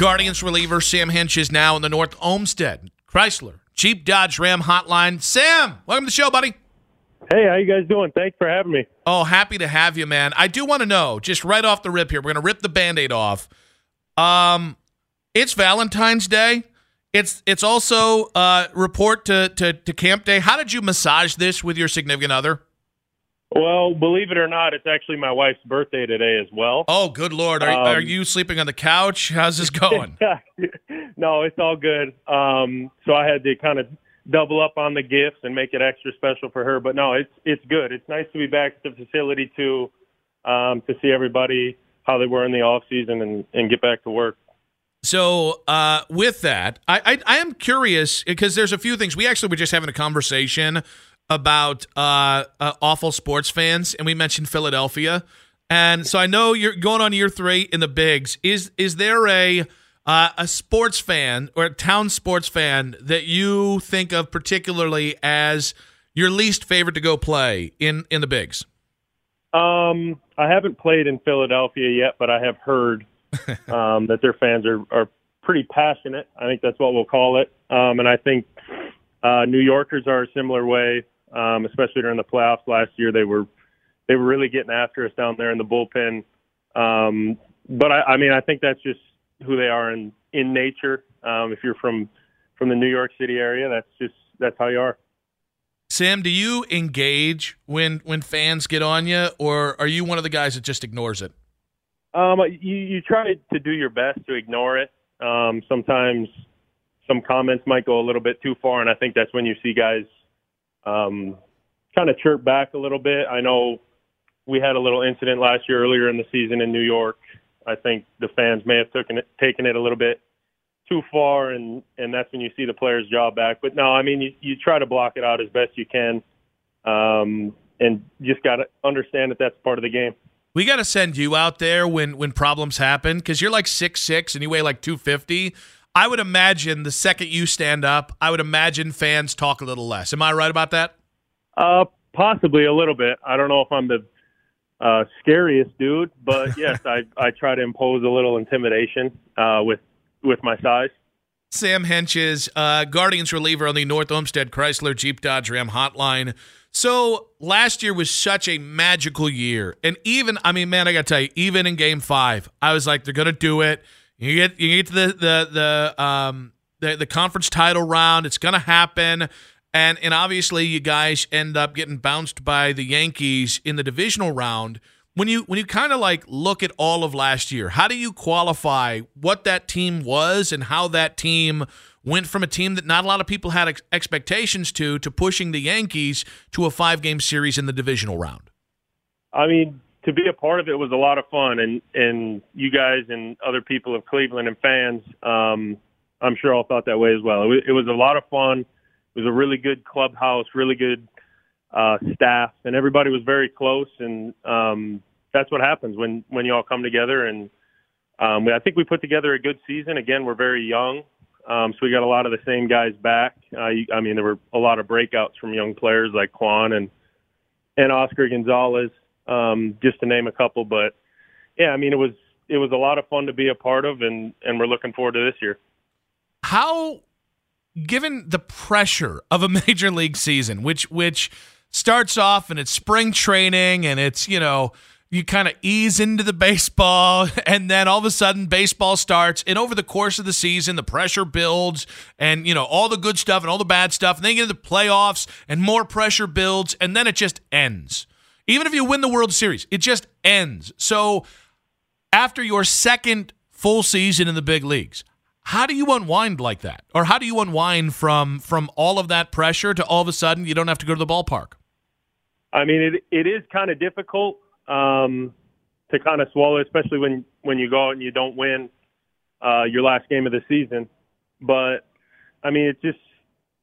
Guardians reliever Sam Hentges is now in the North Olmsted Chrysler Jeep Dodge Ram hotline. Sam, welcome to the show, buddy. Hey, how you guys doing? Thanks for having me. Oh, happy to have you, man. I do want to know, just right off the rip here, we're gonna rip the band-aid off. Um, it's Valentine's Day. It's it's also uh report to, to to camp day. How did you massage this with your significant other? Well, believe it or not, it's actually my wife's birthday today as well. Oh, good lord! Are, Um, are you sleeping on the couch? How's this going? no, it's all good. Um, so I had to kind of double up on the gifts and make it extra special for her. But no, it's it's good. It's nice to be back at the facility too, um, to see everybody how they were in the off season and, and get back to work. So, uh, with that, I, I I am curious because there's a few things. We actually were just having a conversation about uh, uh, awful sports fans, and we mentioned Philadelphia. And so I know you're going on year three in the bigs. Is is there a uh, a sports fan or a town sports fan that you think of particularly as your least favorite to go play in in the bigs? Um, I haven't played in Philadelphia yet, but I have heard um, that their fans are, are pretty passionate. I think that's what we'll call it. Um, and I think uh, New Yorkers are a similar way, um, especially during the playoffs last year. They were they were really getting after us down there in the bullpen. Um, but I, I mean, I think that's just who they are in in nature. Um, if you're from from the New York City area, that's just that's how you are. Sam, do you engage when when fans get on you, or are you one of the guys that just ignores it? Um, you you try to do your best to ignore it. Um, sometimes some comments might go a little bit too far, and I think that's when you see guys um, kind of chirp back a little bit. I know we had a little incident last year earlier in the season in New York. I think the fans may have taken it taken it a little bit too far, and and that's when you see the players' jaw back. But no, I mean you you try to block it out as best you can, um, and just got to understand that that's part of the game. We got to send you out there when when problems happen because you're like six six and you weigh like two fifty. I would imagine the second you stand up, I would imagine fans talk a little less. Am I right about that? Uh, possibly a little bit. I don't know if I'm the uh, scariest dude, but yes, I I try to impose a little intimidation uh, with with my size. Sam Hentges, uh, Guardians reliever on the North Olmsted Chrysler Jeep Dodge Ram hotline. So last year was such a magical year, and even I mean, man, I got to tell you, even in Game Five, I was like, they're gonna do it. You get you get to the the the um the the conference title round, it's gonna happen. And and obviously you guys end up getting bounced by the Yankees in the divisional round. When you when you kind of like look at all of last year, how do you qualify what that team was and how that team went from a team that not a lot of people had ex- expectations to to pushing the Yankees to a five game series in the divisional round? I mean, to be a part of it was a lot of fun, and and you guys and other people of Cleveland and fans, um, I'm sure all thought that way as well. It was, it was a lot of fun. It was a really good clubhouse, really good uh, staff, and everybody was very close. And um, that's what happens when when you all come together. And um, I think we put together a good season. Again, we're very young, um, so we got a lot of the same guys back. Uh, I mean, there were a lot of breakouts from young players like Kwan and and Oscar Gonzalez, um, just to name a couple. But yeah, I mean, it was it was a lot of fun to be a part of, and and we're looking forward to this year. how given the pressure of a major league season which which starts off and it's spring training and it's you know you kind of ease into the baseball and then all of a sudden baseball starts and over the course of the season the pressure builds and you know all the good stuff and all the bad stuff and then you get into the playoffs and more pressure builds and then it just ends even if you win the world series it just ends so after your second full season in the big leagues how do you unwind like that or how do you unwind from from all of that pressure to all of a sudden you don't have to go to the ballpark I mean, it it is kind of difficult um, to kind of swallow, especially when when you go out and you don't win uh, your last game of the season. But I mean, it's just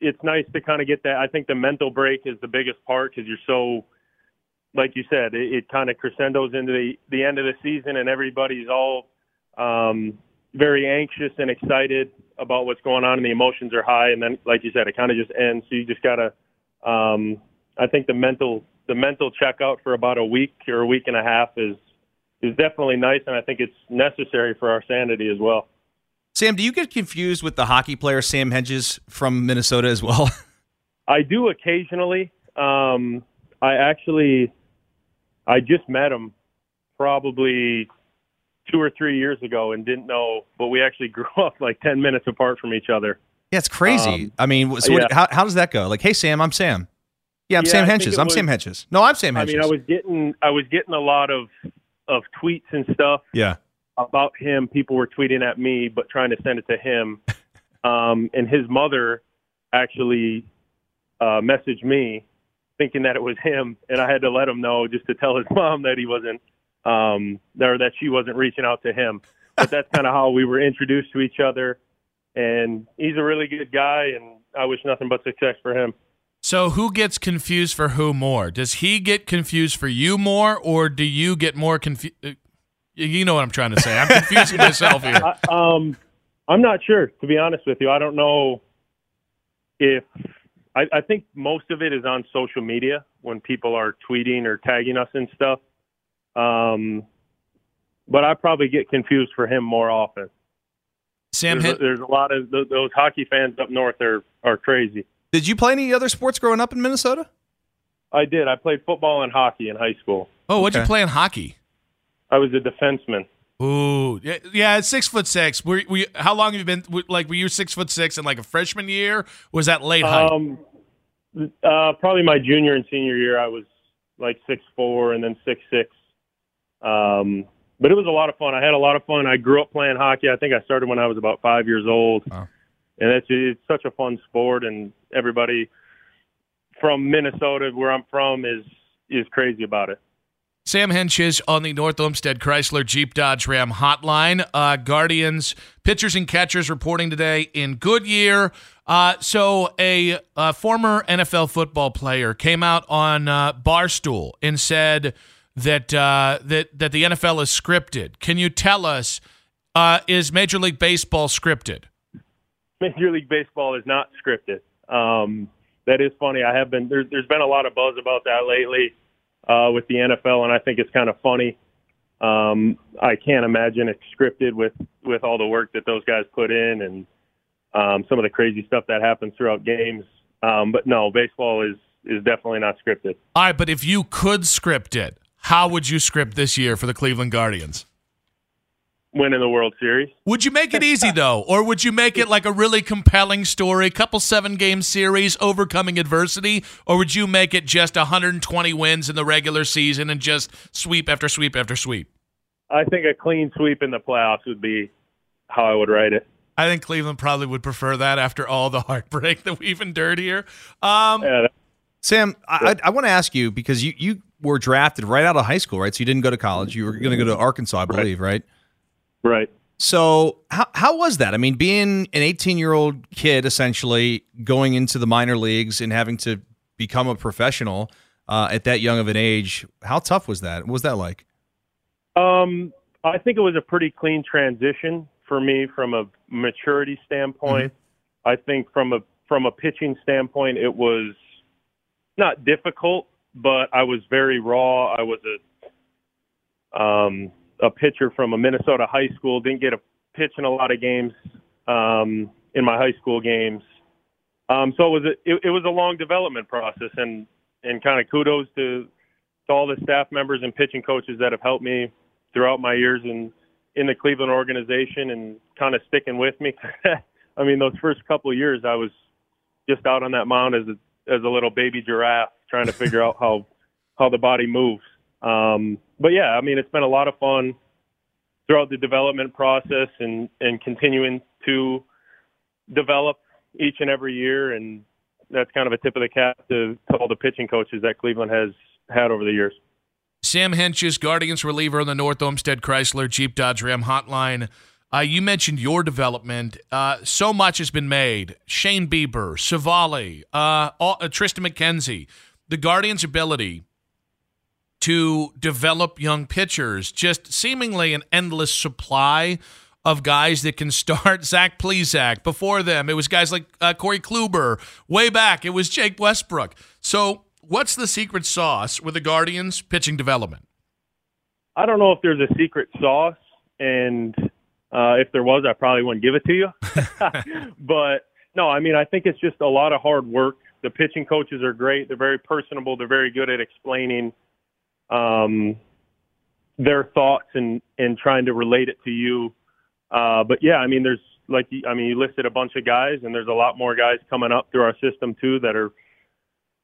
it's nice to kind of get that. I think the mental break is the biggest part because you're so, like you said, it, it kind of crescendos into the the end of the season, and everybody's all um, very anxious and excited about what's going on, and the emotions are high. And then, like you said, it kind of just ends. So you just gotta. Um, I think the mental the mental checkout for about a week or a week and a half is is definitely nice, and I think it's necessary for our sanity as well. Sam, do you get confused with the hockey player Sam Hentges from Minnesota as well? I do occasionally. Um, I actually, I just met him probably two or three years ago and didn't know, but we actually grew up like ten minutes apart from each other. Yeah, it's crazy. Um, I mean, so what, yeah. how, how does that go? Like, hey, Sam, I'm Sam. Yeah, I'm yeah, Sam Hentges. I'm was, Sam Hentges. No, I'm Sam Hentges. I mean, I was getting I was getting a lot of of tweets and stuff. Yeah. About him, people were tweeting at me, but trying to send it to him. um, and his mother actually uh, messaged me, thinking that it was him, and I had to let him know just to tell his mom that he wasn't, um, or that she wasn't reaching out to him. But that's kind of how we were introduced to each other. And he's a really good guy, and I wish nothing but success for him. So who gets confused for who more? Does he get confused for you more, or do you get more confused? Uh, you know what I'm trying to say. I'm confusing myself here. I, um, I'm not sure, to be honest with you. I don't know if I, I think most of it is on social media when people are tweeting or tagging us and stuff. Um, but I probably get confused for him more often. Sam, there's, a, there's a lot of those hockey fans up north are are crazy. Did you play any other sports growing up in Minnesota? I did. I played football and hockey in high school. Oh, what'd okay. you play in hockey? I was a defenseman. Ooh, yeah, yeah six foot six. Were, were you, how long have you been? Like, were you six foot six in like a freshman year? was that late high? Um, uh, probably my junior and senior year. I was like six four and then six six. Um, but it was a lot of fun. I had a lot of fun. I grew up playing hockey. I think I started when I was about five years old. Wow and it's it's such a fun sport, and everybody from Minnesota, where I'm from, is is crazy about it. Sam Hentges on the North Olmsted Chrysler Jeep Dodge Ram hotline. Uh, Guardians pitchers and catchers reporting today in Goodyear. Uh, so, a, a, former NFL football player came out on uh, Barstool and said that uh, that that the NFL is scripted. Can you tell us uh, is Major League Baseball scripted? Major League Baseball is not scripted. Um, that is funny. I have been there, there's been a lot of buzz about that lately uh, with the NFL, and I think it's kind of funny. Um, I can't imagine it's scripted with with all the work that those guys put in and um, some of the crazy stuff that happens throughout games. Um, but no, baseball is is definitely not scripted. All right, but if you could script it, how would you script this year for the Cleveland Guardians? Winning the World Series. Would you make it easy though, or would you make it like a really compelling story, couple seven game series, overcoming adversity, or would you make it just 120 wins in the regular season and just sweep after sweep after sweep? I think a clean sweep in the playoffs would be how I would write it. I think Cleveland probably would prefer that after all the heartbreak that we've endured here. Um, yeah, Sam, I, I, I want to ask you because you, you were drafted right out of high school, right? So you didn't go to college. You were going to go to Arkansas, I believe, right? right? Right. So how how was that? I mean, being an 18 year old kid, essentially going into the minor leagues and having to become a professional uh, at that young of an age. How tough was that? What was that like? Um, I think it was a pretty clean transition for me from a maturity standpoint. Mm-hmm. I think from a from a pitching standpoint, it was not difficult, but I was very raw. I was a um, a pitcher from a Minnesota high school. Didn't get a pitch in a lot of games um, in my high school games. Um, so it was a, it, it was a long development process, and and kind of kudos to to all the staff members and pitching coaches that have helped me throughout my years in in the Cleveland organization and kind of sticking with me. I mean, those first couple of years, I was just out on that mound as a, as a little baby giraffe, trying to figure out how how the body moves. Um, but yeah, I mean, it's been a lot of fun throughout the development process and and continuing to develop each and every year and that's kind of a tip of the cap to, to all the pitching coaches that Cleveland has had over the years. Sam Hentges, Guardians reliever on the North Olmsted Chrysler Jeep Dodge Ram hotline. Uh, you mentioned your development. Uh, so much has been made. Shane Bieber, Civale, uh, uh, Triston McKenzie. The Guardians' ability to develop young pitchers, just seemingly an endless supply of guys that can start. Zach Plesac. Before them, it was guys like uh, Corey Kluber. Way back, it was Jake Westbrook. So, what's the secret sauce with the Guardians pitching development? I don't know if there's a secret sauce, and uh, if there was, I probably wouldn't give it to you. but no, I mean, I think it's just a lot of hard work. The pitching coaches are great. They're very personable. They're very good at explaining um, their thoughts and and trying to relate it to you. Uh, but yeah, I mean, there's like I mean, you listed a bunch of guys, and there's a lot more guys coming up through our system too that are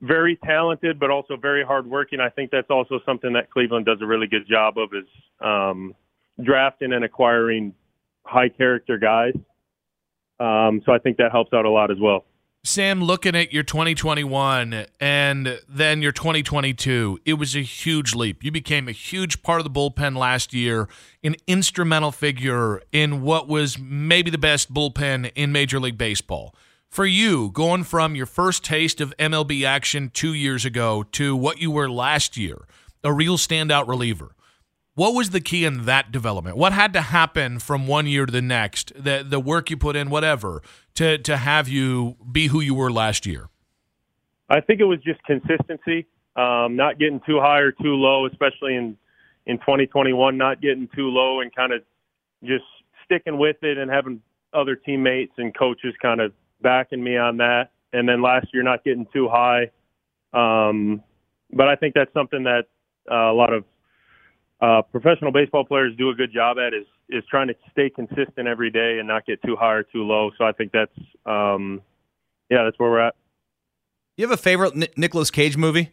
very talented, but also very hardworking. I think that's also something that Cleveland does a really good job of is um, drafting and acquiring high character guys. Um, so I think that helps out a lot as well. Sam, looking at your 2021 and then your 2022, it was a huge leap. You became a huge part of the bullpen last year, an instrumental figure in what was maybe the best bullpen in Major League Baseball. For you, going from your first taste of MLB action two years ago to what you were last year, a real standout reliever. What was the key in that development? What had to happen from one year to the next? The the work you put in, whatever, to to have you be who you were last year. I think it was just consistency, um, not getting too high or too low, especially in in 2021, not getting too low and kind of just sticking with it and having other teammates and coaches kind of backing me on that. And then last year, not getting too high. Um, but I think that's something that uh, a lot of uh, professional baseball players do a good job at is is trying to stay consistent every day and not get too high or too low. So I think that's um, yeah, that's where we're at. You have a favorite N- Nicolas Cage movie?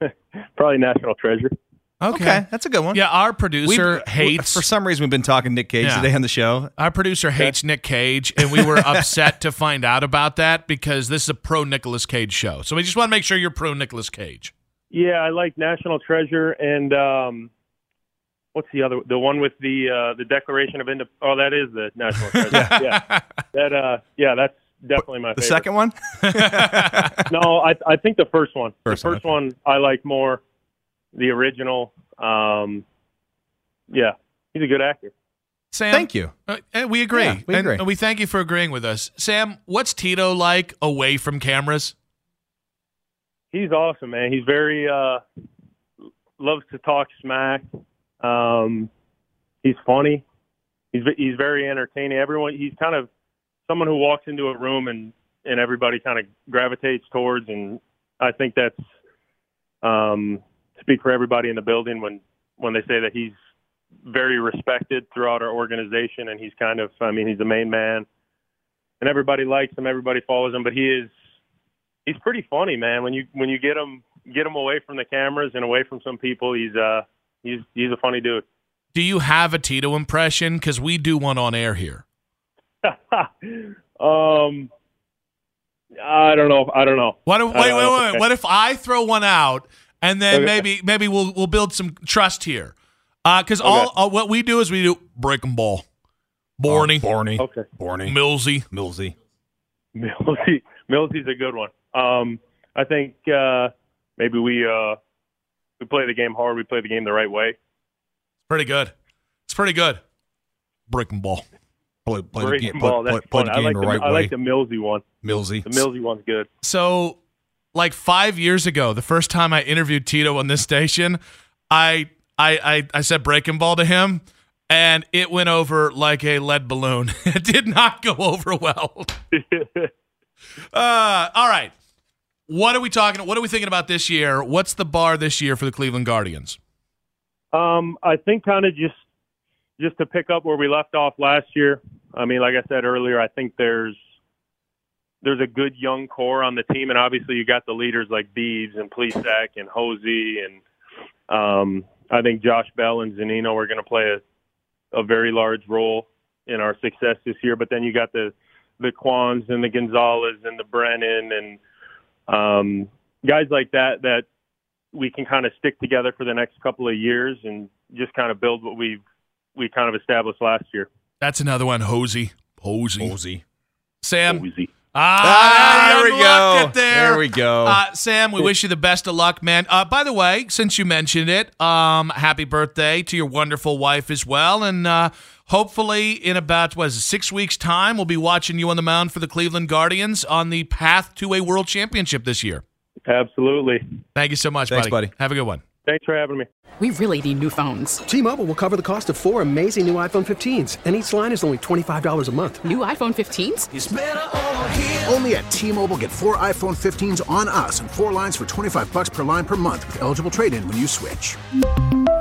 Probably National Treasure. Okay. okay. that's a good one. Yeah, our producer we, hates. For some reason, we've been talking Nick Cage yeah. today on the show. Our producer hates Nick Cage, and we were upset to find out about that because this is a pro Nicolas Cage show. So we just want to make sure you're pro Nicolas Cage. Yeah, I like National Treasure and um, what's the other? The one with the uh, the Declaration of Independence. Oh, that is the National Treasure. yeah, that uh, yeah, that's definitely my. The favorite. second one? no, I I think the first one. First the first one, one I like more. The original. Um, yeah, he's a good actor. Sam, thank you. Uh, we agree. Yeah, we agree. And we thank you for agreeing with us. Sam, what's Tito like away from cameras? He's awesome, man. He's very uh, loves to talk smack. Um, he's funny. He's he's very entertaining. Everyone, he's kind of someone who walks into a room and and everybody kind of gravitates towards. And I think that's um, speak for everybody in the building when when they say that he's very respected throughout our organization and he's kind of I mean he's the main man and everybody likes him everybody follows him but he is he's pretty funny, man. When you when you get him get him away from the cameras and away from some people, he's uh he's he's a funny dude. Do you have a Tito impression? Because we do one on air here. um, I don't know. I don't know. What if, wait, wait, wait, wait. What if I throw one out and then okay. maybe maybe we'll we'll build some trust here? Because uh, okay. all, all, what we do is we do breaking ball. Borny. Oh, Borny. Okay. Borny. Millsy. Millsy. Millsy. Millsy's a good one. Um, I think uh, maybe we uh, we play the game hard. We play the game the right way. It's pretty good. It's pretty good. Breaking ball. Play, play Breaking the game, ball. Play, play, play the game I like the, the right I like the Millsy one. Millsy. The Millsy one's good. So, like five years ago, the first time I interviewed Tito on this station, I I I, I said breaking ball to him and it went over like a lead balloon. it did not go over well. uh, all right. What are we talking? What are we thinking about this year? What's the bar this year for the Cleveland Guardians? Um, I think kind of just just to pick up where we left off last year. I mean, like I said earlier, I think there's there's a good young core on the team, and obviously you got the leaders like Beeves and Plesac and Hosey, and um, I think Josh Bell and Zunino are going to play a, a very large role in our success this year. But then you got the the Kwans and the Gonzalez and the Brennan and um, guys like that that we can kind of stick together for the next couple of years and just kind of build what we've we kind of established last year. That's another one, Hosey. Hosey. Hosey. Sam. Hosey. Ah, Ah, there we unlocked go. There. There we go. Uh, Sam, we wish you the best of luck, man. Uh, by the way, since you mentioned it, um, happy birthday to your wonderful wife as well. And uh, hopefully, in about what is it, six weeks' time, we'll be watching you on the mound for the Cleveland Guardians on the path to a world championship this year. Absolutely. Thank you so much, Thanks, buddy. buddy. Have a good one. Thanks for having me. We really need new phones. T-Mobile will cover the cost of four amazing new iPhone 15s, and each line is only $25 a month. New iPhone 15s? Only at T-Mobile get four iPhone 15s on us and four lines for 25 bucks per line per month with eligible trade-in when you switch.